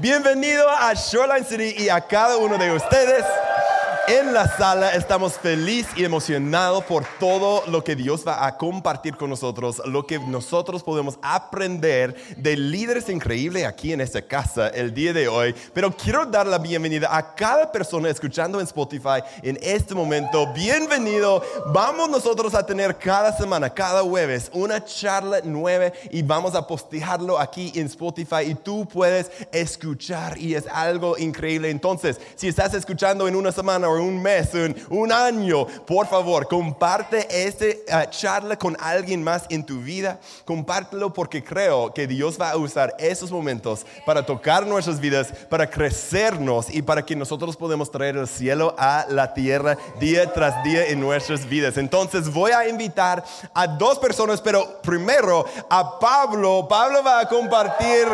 Bienvenido a Shoreline City y a cada uno de ustedes en la sala. Estamos felices y emocionados por todo lo que Dios va a compartir con nosotros, lo que nosotros podemos aprender de líderes increíbles aquí en esta casa el día de hoy. Pero quiero dar la bienvenida a cada persona escuchando en Spotify en este momento. Bienvenido. Vamos nosotros a tener cada semana, cada jueves, una charla nueva y vamos a postearlo aquí en Spotify y tú puedes escuchar y es algo increíble. Entonces, si estás escuchando en una semana o un mes, un, un año, por favor, comparte esta charla con alguien más en tu vida. Compártelo porque creo que Dios va a usar esos momentos para tocar nuestras vidas, para crecernos y para que nosotros podamos traer el cielo a la tierra día tras día en nuestras vidas. Entonces voy a invitar a dos personas, pero primero a Pablo. Pablo va a compartir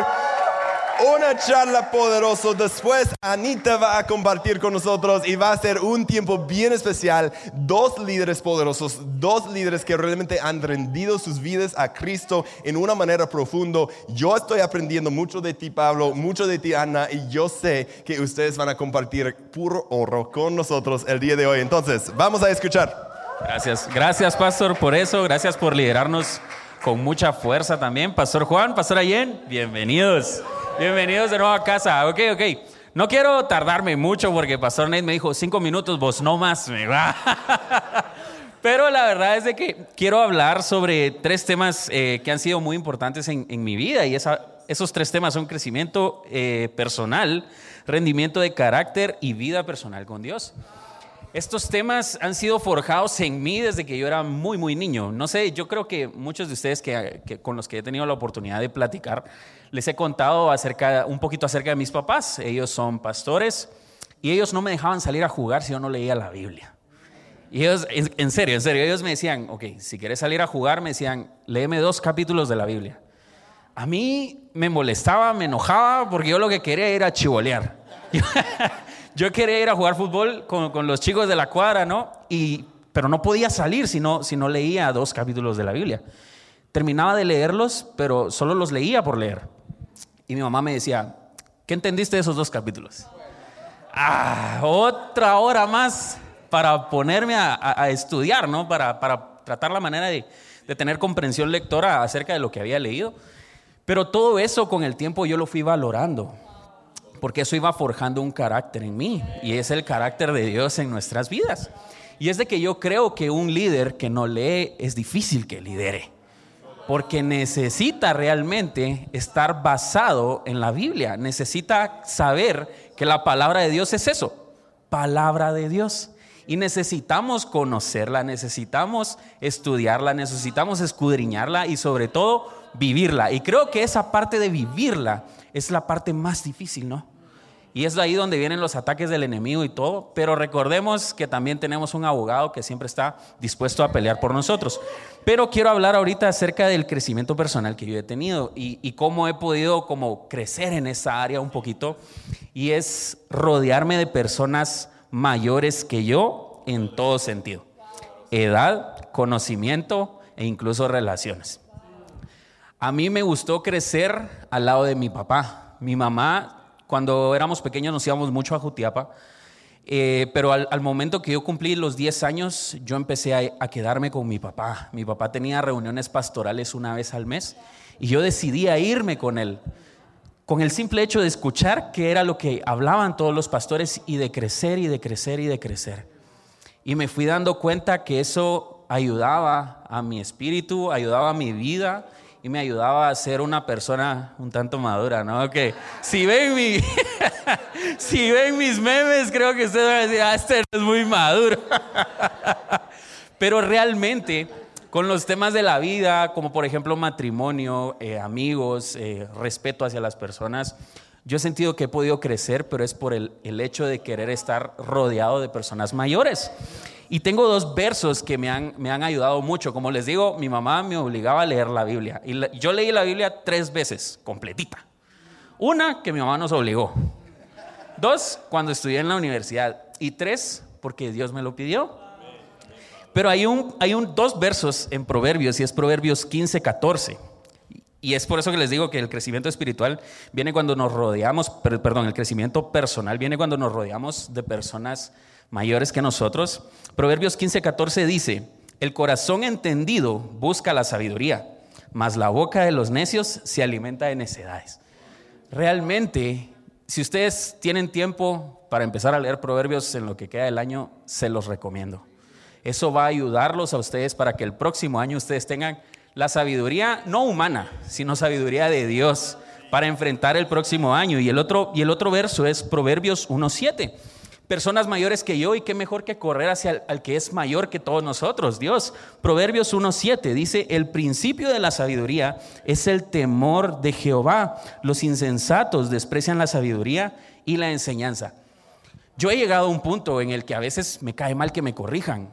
una charla poderosa. Después Anita va a compartir con nosotros y va a ser un tiempo bien especial. Dos líderes poderosos, dos líderes que realmente han rendido sus vidas a Cristo en una manera profunda. Yo estoy aprendiendo mucho de ti, Pablo, mucho de ti, Ana, y yo sé que ustedes van a compartir puro oro con nosotros el día de hoy. Entonces, vamos a escuchar. Gracias, gracias, Pastor, por eso. Gracias por liderarnos con mucha fuerza también. Pastor Juan, Pastor Allen, bienvenidos. Bienvenidos de nuevo a casa. Ok, ok. No quiero tardarme mucho porque Pastor Nate me dijo cinco minutos, vos no más me va. Pero la verdad es de que quiero hablar sobre tres temas eh, que han sido muy importantes en, mi vida y esos tres temas son crecimiento eh, personal, rendimiento de carácter y vida personal con Dios. Estos temas han sido forjados en mí desde que yo era muy, muy niño. No sé, yo creo que muchos de ustedes que, con los que he tenido la oportunidad de platicar, les he contado acerca, un poquito acerca de mis papás. Ellos son pastores y ellos no me dejaban salir a jugar si yo no leía la Biblia. Y ellos, en serio, en serio, ellos me decían, ok, si quieres salir a jugar, me decían, léeme dos capítulos de la Biblia. A mí me molestaba, me enojaba, porque yo lo que quería era chivolear. yo quería ir a jugar fútbol con, con, los chicos de la cuadra, ¿no? Y, pero no podía salir si no, si no leía dos capítulos de la Biblia. Terminaba de leerlos, pero solo los leía por leer. Y mi mamá me decía, ¿qué entendiste de esos dos capítulos? Ah, otra hora más para ponerme a, estudiar, ¿no? Para, para, tratar la manera de, de tener comprensión lectora acerca de lo que había leído. Pero todo eso con el tiempo yo lo fui valorando, porque eso iba forjando un carácter en mí, y es el carácter de Dios en nuestras vidas. Y es de que yo creo que un líder que no lee es difícil que lidere porque necesita realmente estar basado en la Biblia, necesita saber que la palabra de Dios es eso, palabra de Dios. Y necesitamos conocerla, necesitamos estudiarla, necesitamos escudriñarla y sobre todo vivirla. Y creo que esa parte de vivirla es la parte más difícil, ¿no? Y es ahí donde vienen los ataques del enemigo y todo. Pero recordemos que también tenemos un abogado que siempre está dispuesto a pelear por nosotros. Pero quiero hablar ahorita acerca del crecimiento personal que yo he tenido y, cómo he podido como crecer en esa área un poquito. Y es rodearme de personas mayores que yo en todo sentido. Edad, conocimiento e incluso relaciones. A mí me gustó crecer al lado de mi papá. Mi mamá, cuando éramos pequeños, nos íbamos mucho a Jutiapa eh, pero al, momento que yo cumplí los 10 años, yo empecé a, quedarme con mi papá. Mi papá tenía reuniones pastorales una vez al mes y yo decidí irme con él. Con el simple hecho de escuchar qué era lo que hablaban todos los pastores y de crecer y de crecer y de crecer. Y me fui dando cuenta que eso ayudaba a mi espíritu, ayudaba a mi vida y me ayudaba a ser una persona un tanto madura, ¿no? Que si ven, mi, si ven mis memes, creo que ustedes van a decir, ah, este es muy maduro. Pero realmente, con los temas de la vida, como por ejemplo matrimonio, eh, amigos, eh, respeto hacia las personas, yo he sentido que he podido crecer, pero es por el, el hecho de querer estar rodeado de personas mayores. Y tengo dos versos que me han, me han ayudado mucho. Como les digo, mi mamá me obligaba a leer la Biblia. Y yo leí la Biblia tres veces, completita. Una, que mi mamá nos obligó. Dos, cuando estudié en la universidad. Y tres, porque Dios me lo pidió. Pero hay, un, hay un, dos versos en Proverbios, y es Proverbios 15, 14. Y es por eso que les digo que el crecimiento espiritual viene cuando nos rodeamos, perdón, el crecimiento personal viene cuando nos rodeamos de personas mayores que nosotros. Proverbios 15, 14 dice, el corazón entendido busca la sabiduría, mas la boca de los necios se alimenta de necedades. Realmente, si ustedes tienen tiempo para empezar a leer proverbios en lo que queda del año, se los recomiendo. Eso va a ayudarlos a ustedes para que el próximo año ustedes tengan la sabiduría no humana, sino sabiduría de Dios para enfrentar el próximo año. Y el otro, y el otro verso es Proverbios 1.7 personas mayores que yo y qué mejor que correr hacia el, al que es mayor que todos nosotros, Dios. Proverbios 1.7 dice, el principio de la sabiduría es el temor de Jehová. Los insensatos desprecian la sabiduría y la enseñanza. Yo he llegado a un punto en el que a veces me cae mal que me corrijan.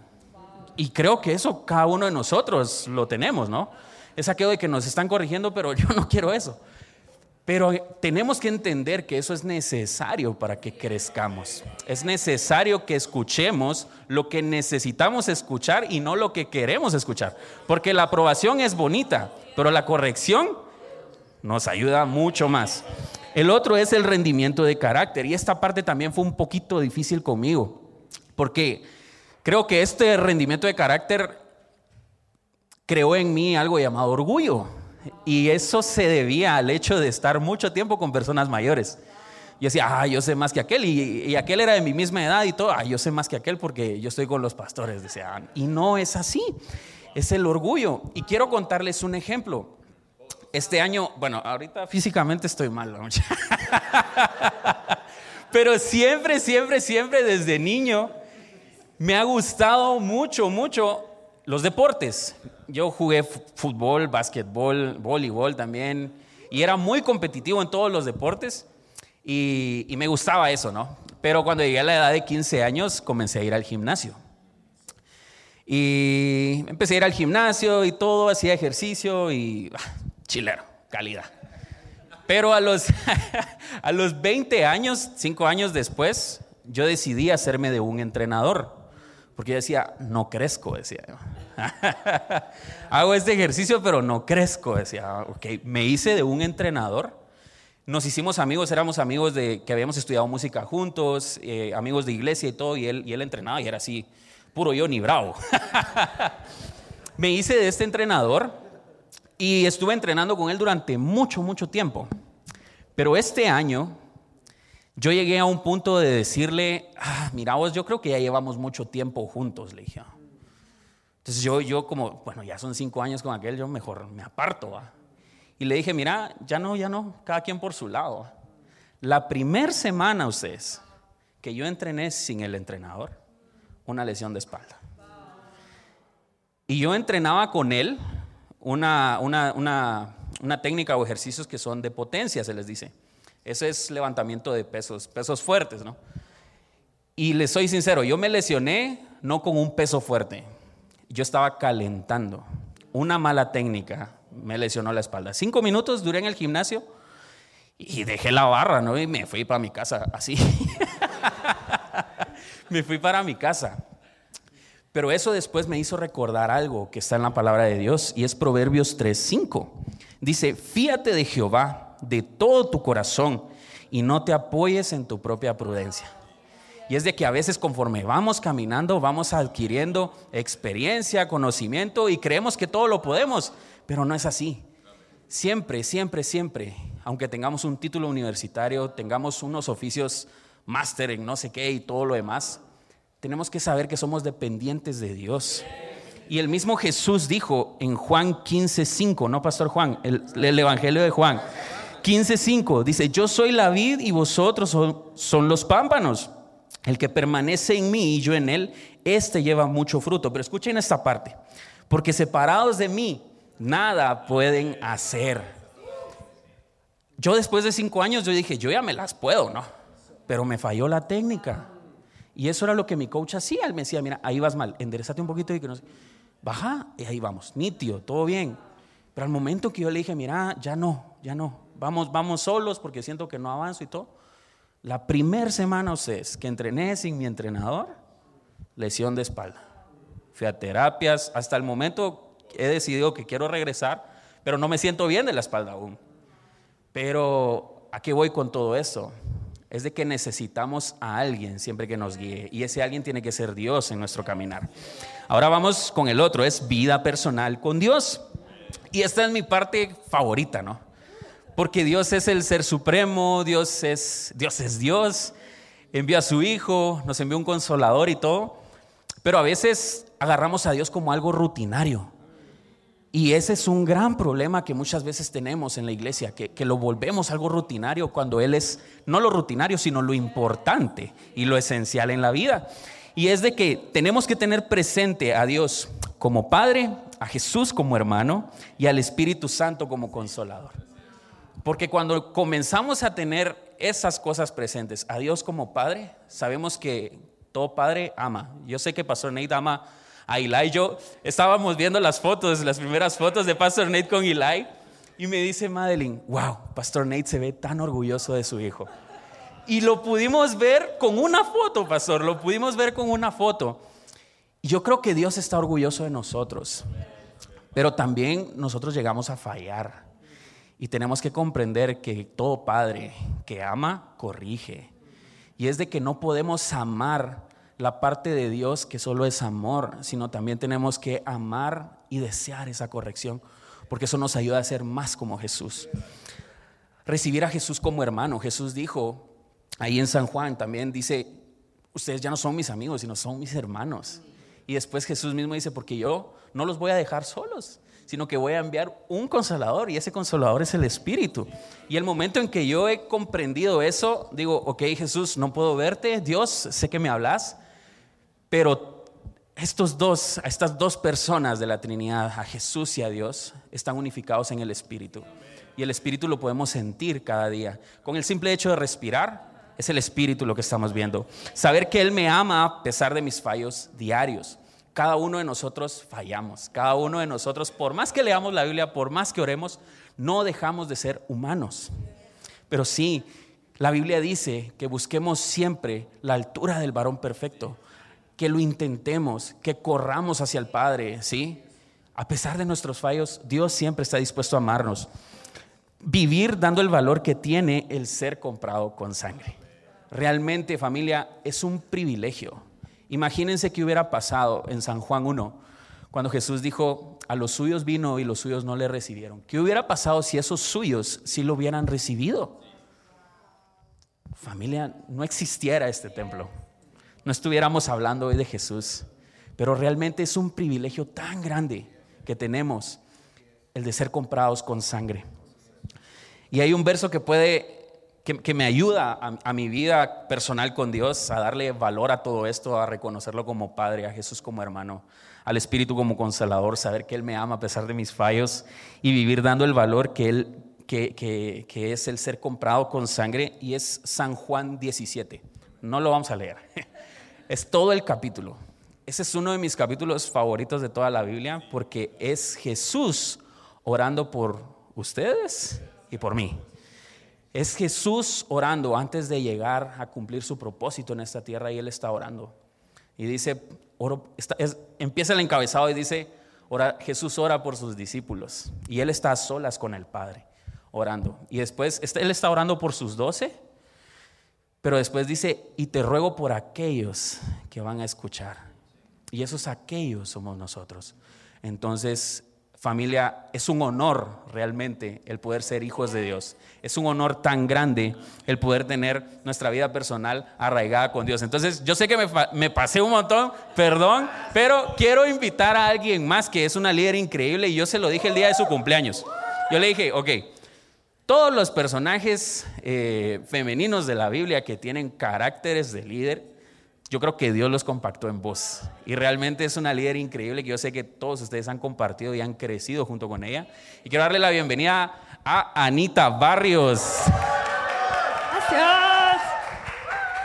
Y creo que eso cada uno de nosotros lo tenemos, ¿no? Es aquello de que nos están corrigiendo, pero yo no quiero eso. Pero tenemos que entender que eso es necesario para que crezcamos. Es necesario que escuchemos lo que necesitamos escuchar y no lo que queremos escuchar. Porque la aprobación es bonita, pero la corrección nos ayuda mucho más. El otro es el rendimiento de carácter. Y esta parte también fue un poquito difícil conmigo. Porque creo que este rendimiento de carácter creó en mí algo llamado orgullo. Y eso se debía al hecho de estar mucho tiempo con personas mayores. Yo decía, ah, yo sé más que aquel, y, aquel era de mi misma edad y todo, ah, yo sé más que aquel porque yo estoy con los pastores, decían. Y no es así, es el orgullo. Y quiero contarles un ejemplo. Este año, bueno, ahorita físicamente estoy mal, pero siempre, siempre, siempre desde niño me ha gustado mucho, mucho los deportes yo jugué fútbol, básquetbol, voleibol también, y era muy competitivo en todos los deportes, y, me gustaba eso, ¿no? Pero cuando llegué a la edad de 15 años, comencé a ir al gimnasio. Y empecé a ir al gimnasio y todo, hacía ejercicio y ah, chilero, calidad. Pero a los, a los 20 años, 5 años después, yo decidí hacerme de un entrenador. Porque yo decía, no crezco, decía. Hago este ejercicio, pero no crezco, decía. Ok, me hice de un entrenador. Nos hicimos amigos, éramos amigos de que habíamos estudiado música juntos, eh, amigos de iglesia y todo, y él, y él entrenaba y era así, puro yo ni bravo. me hice de este entrenador y estuve entrenando con él durante mucho, mucho tiempo. Pero este año yo llegué a un punto de decirle, ah, mira vos, yo creo que ya llevamos mucho tiempo juntos, le dije. Entonces yo, yo como, bueno, ya son cinco años con aquel, yo mejor me aparto. Y le dije, mira, ya no, ya no, cada quien por su lado. La primer semana, ustedes, que yo entrené sin el entrenador, una lesión de espalda. Y yo entrenaba con él una, una, una, una técnica o ejercicios que son de potencia, se les dice. Ese es levantamiento de pesos, pesos fuertes, ¿no? Y les soy sincero, yo me lesioné no con un peso fuerte, yo estaba calentando. Una mala técnica me lesionó la espalda. Cinco minutos duré en el gimnasio y dejé la barra, ¿no? Y me fui para mi casa, así. me fui para mi casa. Pero eso después me hizo recordar algo que está en la palabra de Dios y es Proverbios 3:5. Dice, fíate de Jehová de todo tu corazón y no te apoyes en tu propia prudencia. Y es de que a veces conforme vamos caminando, vamos adquiriendo experiencia, conocimiento y creemos que todo lo podemos, pero no es así. Siempre, siempre, siempre, aunque tengamos un título universitario, tengamos unos oficios máster en no sé qué y todo lo demás, tenemos que saber que somos dependientes de Dios. Y el mismo Jesús dijo en Juan 15:5, no Pastor Juan, el, el Evangelio de Juan, 15.5 dice, yo soy la vid y vosotros son, los pámpanos. El que permanece en mí y yo en él, este lleva mucho fruto. Pero escuchen esta parte, porque separados de mí, nada pueden hacer. Yo después de cinco años, yo dije, yo ya me las puedo, ¿no? Pero me falló la técnica. Y eso era lo que mi coach hacía. Él me decía, mira, ahí vas mal, enderezate un poquito y que no Baja y ahí vamos, nítido, todo bien. Pero al momento que yo le dije, mira, ya no, ya no, vamos, vamos solos porque siento que no avanzo y todo. La primera semana, ustedes, que entrené sin mi entrenador, lesión de espalda. Fui a terapias, hasta el momento he decidido que quiero regresar, pero no me siento bien de la espalda aún. Pero, ¿a qué voy con todo eso? Es de que necesitamos a alguien siempre que nos guíe y ese alguien tiene que ser Dios en nuestro caminar. Ahora vamos con el otro, es vida personal con Dios. Y esta es mi parte favorita, ¿no? Porque Dios es el ser supremo, Dios es Dios es Dios, envió a su hijo, nos envió un consolador y todo, pero a veces agarramos a Dios como algo rutinario. Y ese es un gran problema que muchas veces tenemos en la iglesia, que, que, lo volvemos algo rutinario cuando Él es no lo rutinario, sino lo importante y lo esencial en la vida. Y es de que tenemos que tener presente a Dios como Padre, a Jesús como hermano y al Espíritu Santo como consolador. Porque cuando comenzamos a tener esas cosas presentes, a Dios como Padre, sabemos que todo Padre ama. Yo sé que Pastor Nate ama a Eli. Yo estábamos viendo las fotos, las primeras fotos de Pastor Nate con Eli, y me dice Madeline, wow, Pastor Nate se ve tan orgulloso de su hijo. Y lo pudimos ver con una foto, pastor, lo pudimos ver con una foto. Yo creo que Dios está orgulloso de nosotros, pero también nosotros llegamos a fallar. Y tenemos que comprender que todo padre que ama, corrige. Y es de que no podemos amar la parte de Dios que solo es amor, sino también tenemos que amar y desear esa corrección, porque eso nos ayuda a ser más como Jesús. Recibir a Jesús como hermano. Jesús dijo, ahí en San Juan también dice, ustedes ya no son mis amigos, sino son mis hermanos. Y después Jesús mismo dice, porque yo no los voy a dejar solos, sino que voy a enviar un consolador y ese consolador es el Espíritu. Y el momento en que yo he comprendido eso, digo, ok Jesús, no puedo verte, Dios, sé que me hablas, pero estos dos, estas dos personas de la Trinidad, a Jesús y a Dios, están unificados en el Espíritu. Y el Espíritu lo podemos sentir cada día. Con el simple hecho de respirar, es el Espíritu lo que estamos viendo. Saber que Él me ama a pesar de mis fallos diarios. Cada uno de nosotros fallamos. Cada uno de nosotros, por más que leamos la Biblia, por más que oremos, no dejamos de ser humanos. Pero sí, la Biblia dice que busquemos siempre la altura del varón perfecto que lo intentemos, que corramos hacia el Padre, ¿sí? A pesar de nuestros fallos, Dios siempre está dispuesto a amarnos. Vivir dando el valor que tiene el ser comprado con sangre. Realmente, familia, es un privilegio. Imagínense qué hubiera pasado en San Juan 1, cuando Jesús dijo, a los suyos vino y los suyos no le recibieron. ¿Qué hubiera pasado si esos suyos sí lo hubieran recibido? Familia, no existiera este templo no estuviéramos hablando hoy de Jesús. Pero realmente es un privilegio tan grande que tenemos el de ser comprados con sangre. Y hay un verso que puede, que, me ayuda a, a, mi vida personal con Dios, a darle valor a todo esto, a reconocerlo como Padre, a Jesús como hermano, al Espíritu como consolador, saber que Él me ama a pesar de mis fallos y vivir dando el valor que Él, que, que, que es el ser comprado con sangre, y es San Juan 17. No lo vamos a leer. Es todo el capítulo. Ese es uno de mis capítulos favoritos de toda la Biblia porque es Jesús orando por ustedes y por mí. Es Jesús orando antes de llegar a cumplir su propósito en esta tierra y Él está orando. Y dice, empieza el encabezado y dice, Jesús ora por sus discípulos y Él está a solas con el Padre orando. Y después Él está orando por sus doce pero después dice, y te ruego por aquellos que van a escuchar. Y esos aquellos somos nosotros. Entonces, familia, es un honor realmente el poder ser hijos de Dios. Es un honor tan grande el poder tener nuestra vida personal arraigada con Dios. Entonces, yo sé que me, pasé un montón, perdón, pero quiero invitar a alguien más que es una líder increíble y yo se lo dije el día de su cumpleaños. Yo le dije, ok, todos los personajes eh, femeninos de la Biblia que tienen caracteres de líder, yo creo que Dios los compactó en voz. Y realmente es una líder increíble que yo sé que todos ustedes han compartido y han crecido junto con ella. Y quiero darle la bienvenida a Anita Barrios. Gracias.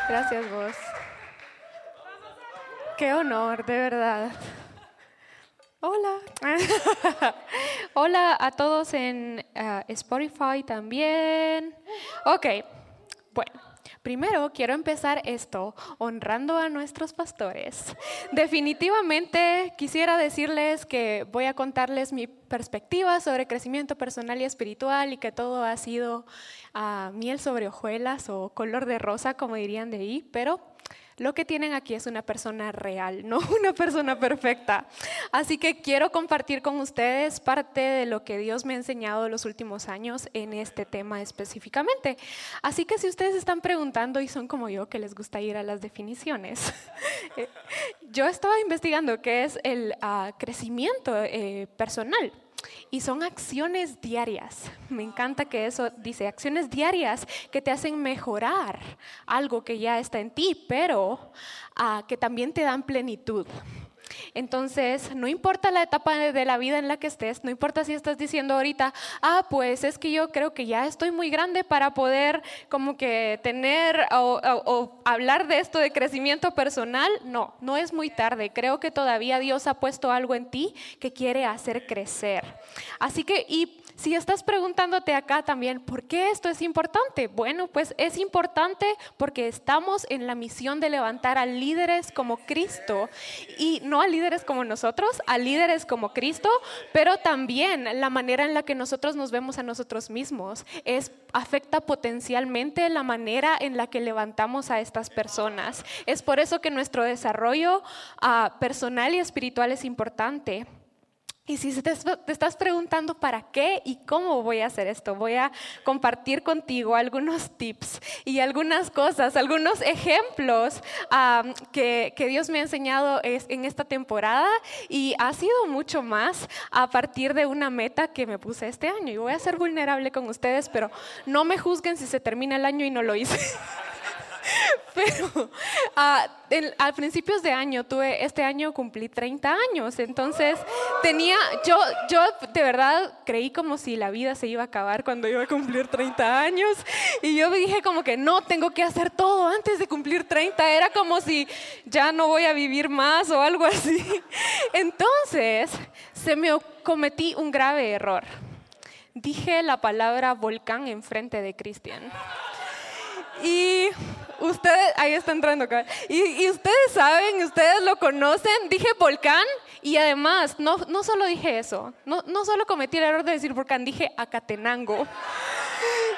Gracias vos. Qué honor, de verdad. Hola. Hola a todos en uh, Spotify también. Ok, bueno, Primero, quiero empezar esto honrando a nuestros pastores. Definitivamente quisiera decirles que voy a contarles mi perspectiva sobre crecimiento personal y espiritual y que todo ha sido ah, miel sobre hojuelas o color de rosa, como dirían de ahí, pero lo que tienen aquí es una persona real, no una persona perfecta. Así que quiero compartir con ustedes parte de lo que Dios me ha enseñado los últimos años en este tema específicamente. Así que si ustedes están preguntando y son como yo que les gusta ir a las definiciones, eh, yo estaba investigando qué es el ah, crecimiento eh, personal. Y son acciones diarias. Me encanta que eso dice, acciones diarias que te hacen mejorar algo que ya está en ti, pero ah, que también te dan plenitud. Entonces, no importa la etapa de la vida en la que estés, no importa si estás diciendo ahorita, ah, pues es que yo creo que ya estoy muy grande para poder como que tener o, hablar de esto de crecimiento personal. No, no es muy tarde. Creo que todavía Dios ha puesto algo en ti que quiere hacer crecer. Así que, y si estás preguntándote acá también, ¿por qué esto es importante? Bueno, pues es importante porque estamos en la misión de levantar a líderes como Cristo y no a líderes como nosotros, a líderes como Cristo, pero también la manera en la que nosotros nos vemos a nosotros mismos es afecta potencialmente la manera en la que levantamos a estas personas. Es por eso que nuestro desarrollo uh, personal y espiritual es importante. Y si te, estás preguntando para qué y cómo voy a hacer esto, voy a compartir contigo algunos tips y algunas cosas, algunos ejemplos que, que, Dios me ha enseñado es, en esta temporada y ha sido mucho más a partir de una meta que me puse este año. Y voy a ser vulnerable con ustedes, pero no me juzguen si se termina el año y no lo hice. Pero a principios de año, tuve, este año cumplí 30 años, entonces tenía, yo, yo de verdad creí como si la vida se iba a acabar cuando iba a cumplir 30 años y yo dije como que no, tengo que hacer todo antes de cumplir 30, era como si ya no voy a vivir más o algo así. Entonces, se me cometí un grave error. Dije la palabra volcán enfrente de Cristian. Y ustedes, ahí está entrando. Y, y, ustedes saben, ustedes lo conocen, dije volcán y además, no, no solo dije eso, no, no solo cometí el error de decir volcán, dije Acatenango.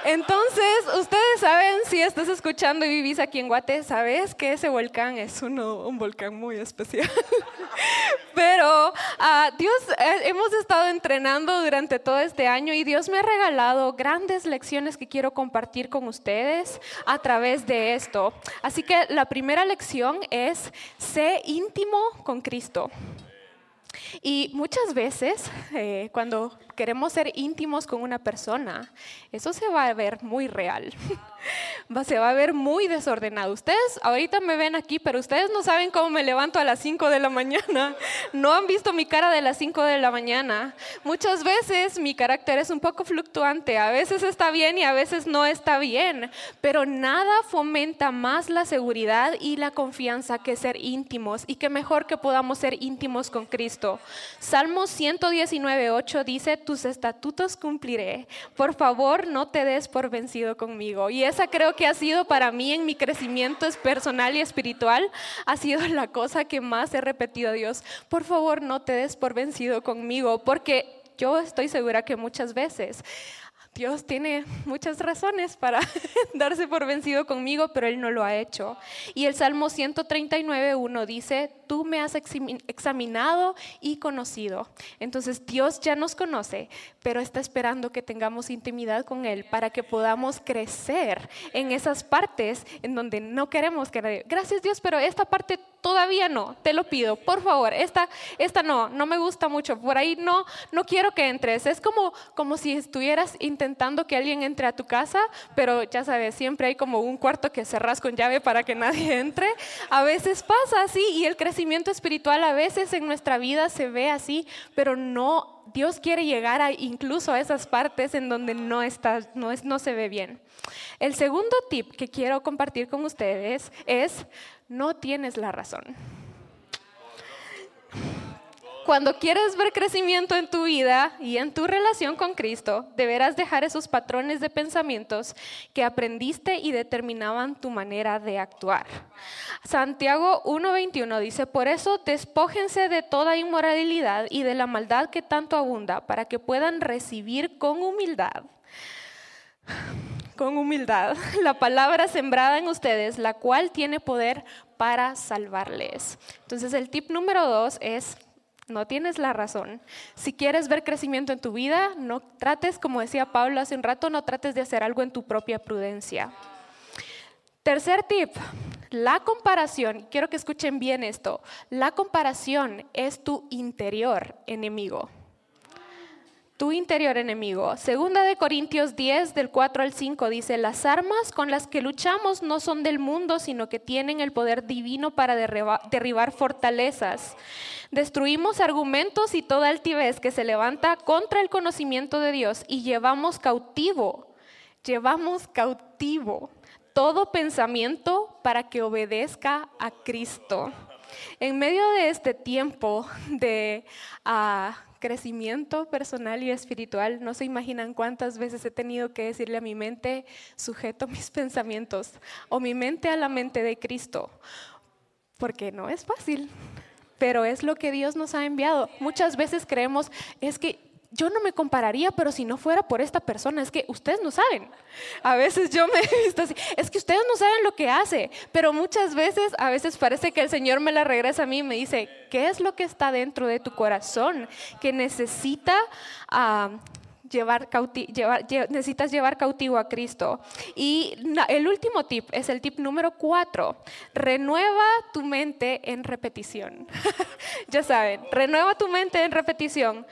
Entonces, ustedes saben, si estás escuchando y vivís aquí en Guate, sabes que ese volcán es uno, un volcán muy especial. Pero uh, Dios, eh, hemos estado entrenando durante todo este año y Dios me ha regalado grandes lecciones que quiero compartir con ustedes a través de esto. Así que la primera lección es, sé íntimo con Cristo. Y muchas veces eh, cuando queremos ser íntimos con una persona, eso se va a ver muy real. se va a ver muy desordenado. Ustedes ahorita me ven aquí, pero ustedes no saben cómo me levanto a las 5 de la mañana. No han visto mi cara de las 5 de la mañana. Muchas veces mi carácter es un poco fluctuante. A veces está bien y a veces no está bien. Pero nada fomenta más la seguridad y la confianza que ser íntimos. Y que mejor que podamos ser íntimos con Cristo. Salmo 119, 8 dice, tus estatutos cumpliré. Por favor, no te des por vencido conmigo. Y esa creo que ha sido para mí en mi crecimiento personal y espiritual, ha sido la cosa que más he repetido a Dios. Por favor, no te des por vencido conmigo, porque yo estoy segura que muchas veces Dios tiene muchas razones para darse por vencido conmigo, pero Él no lo ha hecho. Y el Salmo 139.1 dice, tú me has examinado y conocido. Entonces Dios ya nos conoce, pero está esperando que tengamos intimidad con Él para que podamos crecer en esas partes en donde no queremos que... Gracias Dios, pero esta parte todavía no, te lo pido, por favor, esta, esta no, no me gusta mucho, por ahí no, no quiero que entres. Es como, como si estuvieras intentando que alguien entre a tu casa, pero ya sabes, siempre hay como un cuarto que cerras con llave para que nadie entre. A veces pasa así y el crecimiento espiritual a veces en nuestra vida se ve así, pero no, Dios quiere llegar a, incluso a esas partes en donde no, está, no, es, no se ve bien. El segundo tip que quiero compartir con ustedes es, no tienes la razón. Cuando quieres ver crecimiento en tu vida y en tu relación con Cristo, deberás dejar esos patrones de pensamientos que aprendiste y determinaban tu manera de actuar. Santiago 1.21 dice, por eso despójense de toda inmoralidad y de la maldad que tanto abunda, para que puedan recibir con humildad con humildad la palabra sembrada en ustedes, la cual tiene poder para salvarles. Entonces el tip número dos es no tienes la razón. Si quieres ver crecimiento en tu vida, no trates, como decía Pablo hace un rato, no trates de hacer algo en tu propia prudencia. Tercer tip, la comparación, quiero que escuchen bien esto, la comparación es tu interior enemigo tu interior enemigo. Segunda de Corintios 10 del 4 al 5 dice, las armas con las que luchamos no son del mundo, sino que tienen el poder divino para derribar, fortalezas. Destruimos argumentos y toda altivez que se levanta contra el conocimiento de Dios y llevamos cautivo, llevamos cautivo todo pensamiento para que obedezca a Cristo. En medio de este tiempo de... Uh, crecimiento personal y espiritual, no se imaginan cuántas veces he tenido que decirle a mi mente, sujeto mis pensamientos, o mi mente a la mente de Cristo, porque no es fácil, pero es lo que Dios nos ha enviado. Muchas veces creemos, es que yo no me compararía, pero si no fuera por esta persona, es que ustedes no saben. A veces yo me he visto así, es que ustedes no saben lo que hace, pero muchas veces, a veces parece que el Señor me la regresa a mí y me dice, ¿qué es lo que está dentro de tu corazón que necesita... Uh, llevar, necesitas llevar cautivo a Cristo. Y el último tip es el tip número cuatro. Renueva tu mente en repetición. ya saben, renueva tu mente en repetición.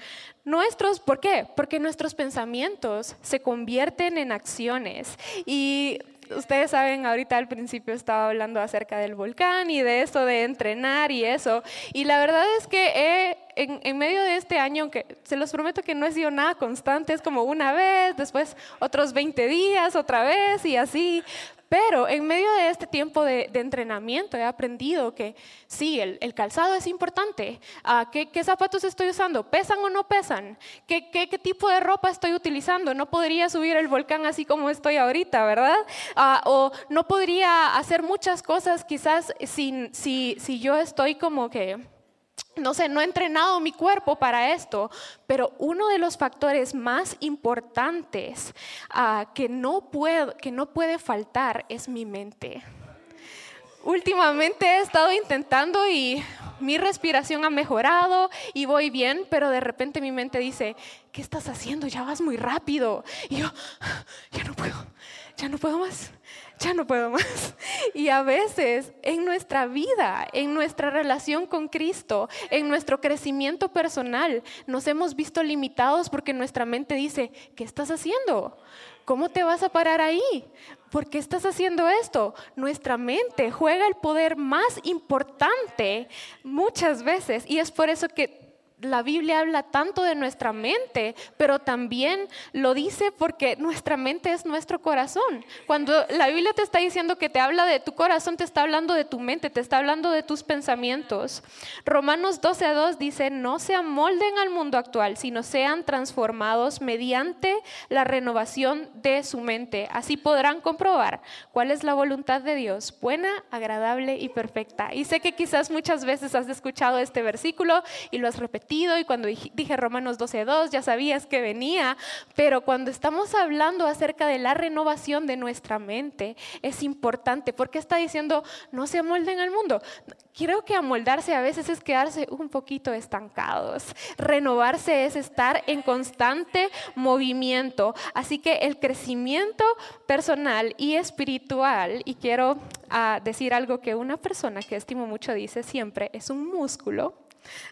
Nuestros, ¿por qué? Porque nuestros pensamientos se convierten en acciones. Y ustedes saben, ahorita al principio estaba hablando acerca del volcán y de eso de entrenar y eso. Y la verdad es que en, en, medio de este año, que se los prometo que no he sido nada constante, es como una vez, después otros 20 días, otra vez y así. Pero en medio de este tiempo de, entrenamiento he aprendido que sí, el, calzado es importante. Ah, ¿qué, zapatos estoy usando? ¿Pesan o no pesan? ¿Qué, ¿Qué, tipo de ropa estoy utilizando? No podría subir el volcán así como estoy ahorita, ¿verdad? Ah, o no podría hacer muchas cosas quizás si, si, si yo estoy como que no sé, no he entrenado mi cuerpo para esto, pero uno de los factores más importantes ah, que, no que no puede faltar es mi mente. Últimamente he estado intentando y mi respiración ha mejorado y voy bien, pero de repente mi mente dice, ¿qué estás haciendo? Ya vas muy rápido. Y yo, ya no puedo, ya no puedo más ya no puedo más. Y a veces en nuestra vida, en nuestra relación con Cristo, en nuestro crecimiento personal, nos hemos visto limitados porque nuestra mente dice, ¿qué estás haciendo? ¿Cómo te vas a parar ahí? ¿Por qué estás haciendo esto? Nuestra mente juega el poder más importante muchas veces y es por eso que la Biblia habla tanto de nuestra mente, pero también lo dice porque nuestra mente es nuestro corazón. Cuando la Biblia te está diciendo que te habla de tu corazón, te está hablando de tu mente, te está hablando de tus pensamientos. Romanos 12 a 2 dice, no se amolden al mundo actual, sino sean transformados mediante la renovación de su mente. Así podrán comprobar cuál es la voluntad de Dios, buena, agradable y perfecta. Y sé que quizás muchas veces has escuchado este versículo y lo has repetido y cuando dije Romanos 12.2 ya sabías que venía, pero cuando estamos hablando acerca de la renovación de nuestra mente es importante porque está diciendo no se amolden al mundo. Creo que amoldarse a veces es quedarse un poquito estancados. Renovarse es estar en constante movimiento. Así que el crecimiento personal y espiritual, y quiero ah, decir algo que una persona que estimo mucho dice siempre, es un músculo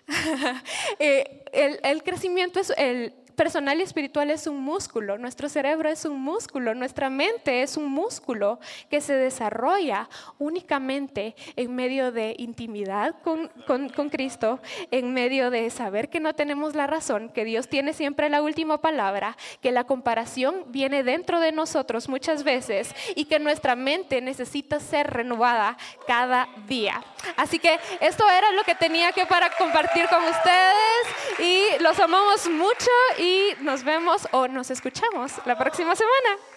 Eh, el, el, crecimiento es el personal y espiritual es un músculo, nuestro cerebro es un músculo, nuestra mente es un músculo que se desarrolla únicamente en medio de intimidad con, con, Cristo, en medio de saber que no tenemos la razón, que Dios tiene siempre la última palabra, que la comparación viene dentro de nosotros muchas veces y que nuestra mente necesita ser renovada cada día. Así que esto era lo que tenía que para compartir con ustedes y los amamos mucho y nos vemos o nos escuchamos la próxima semana.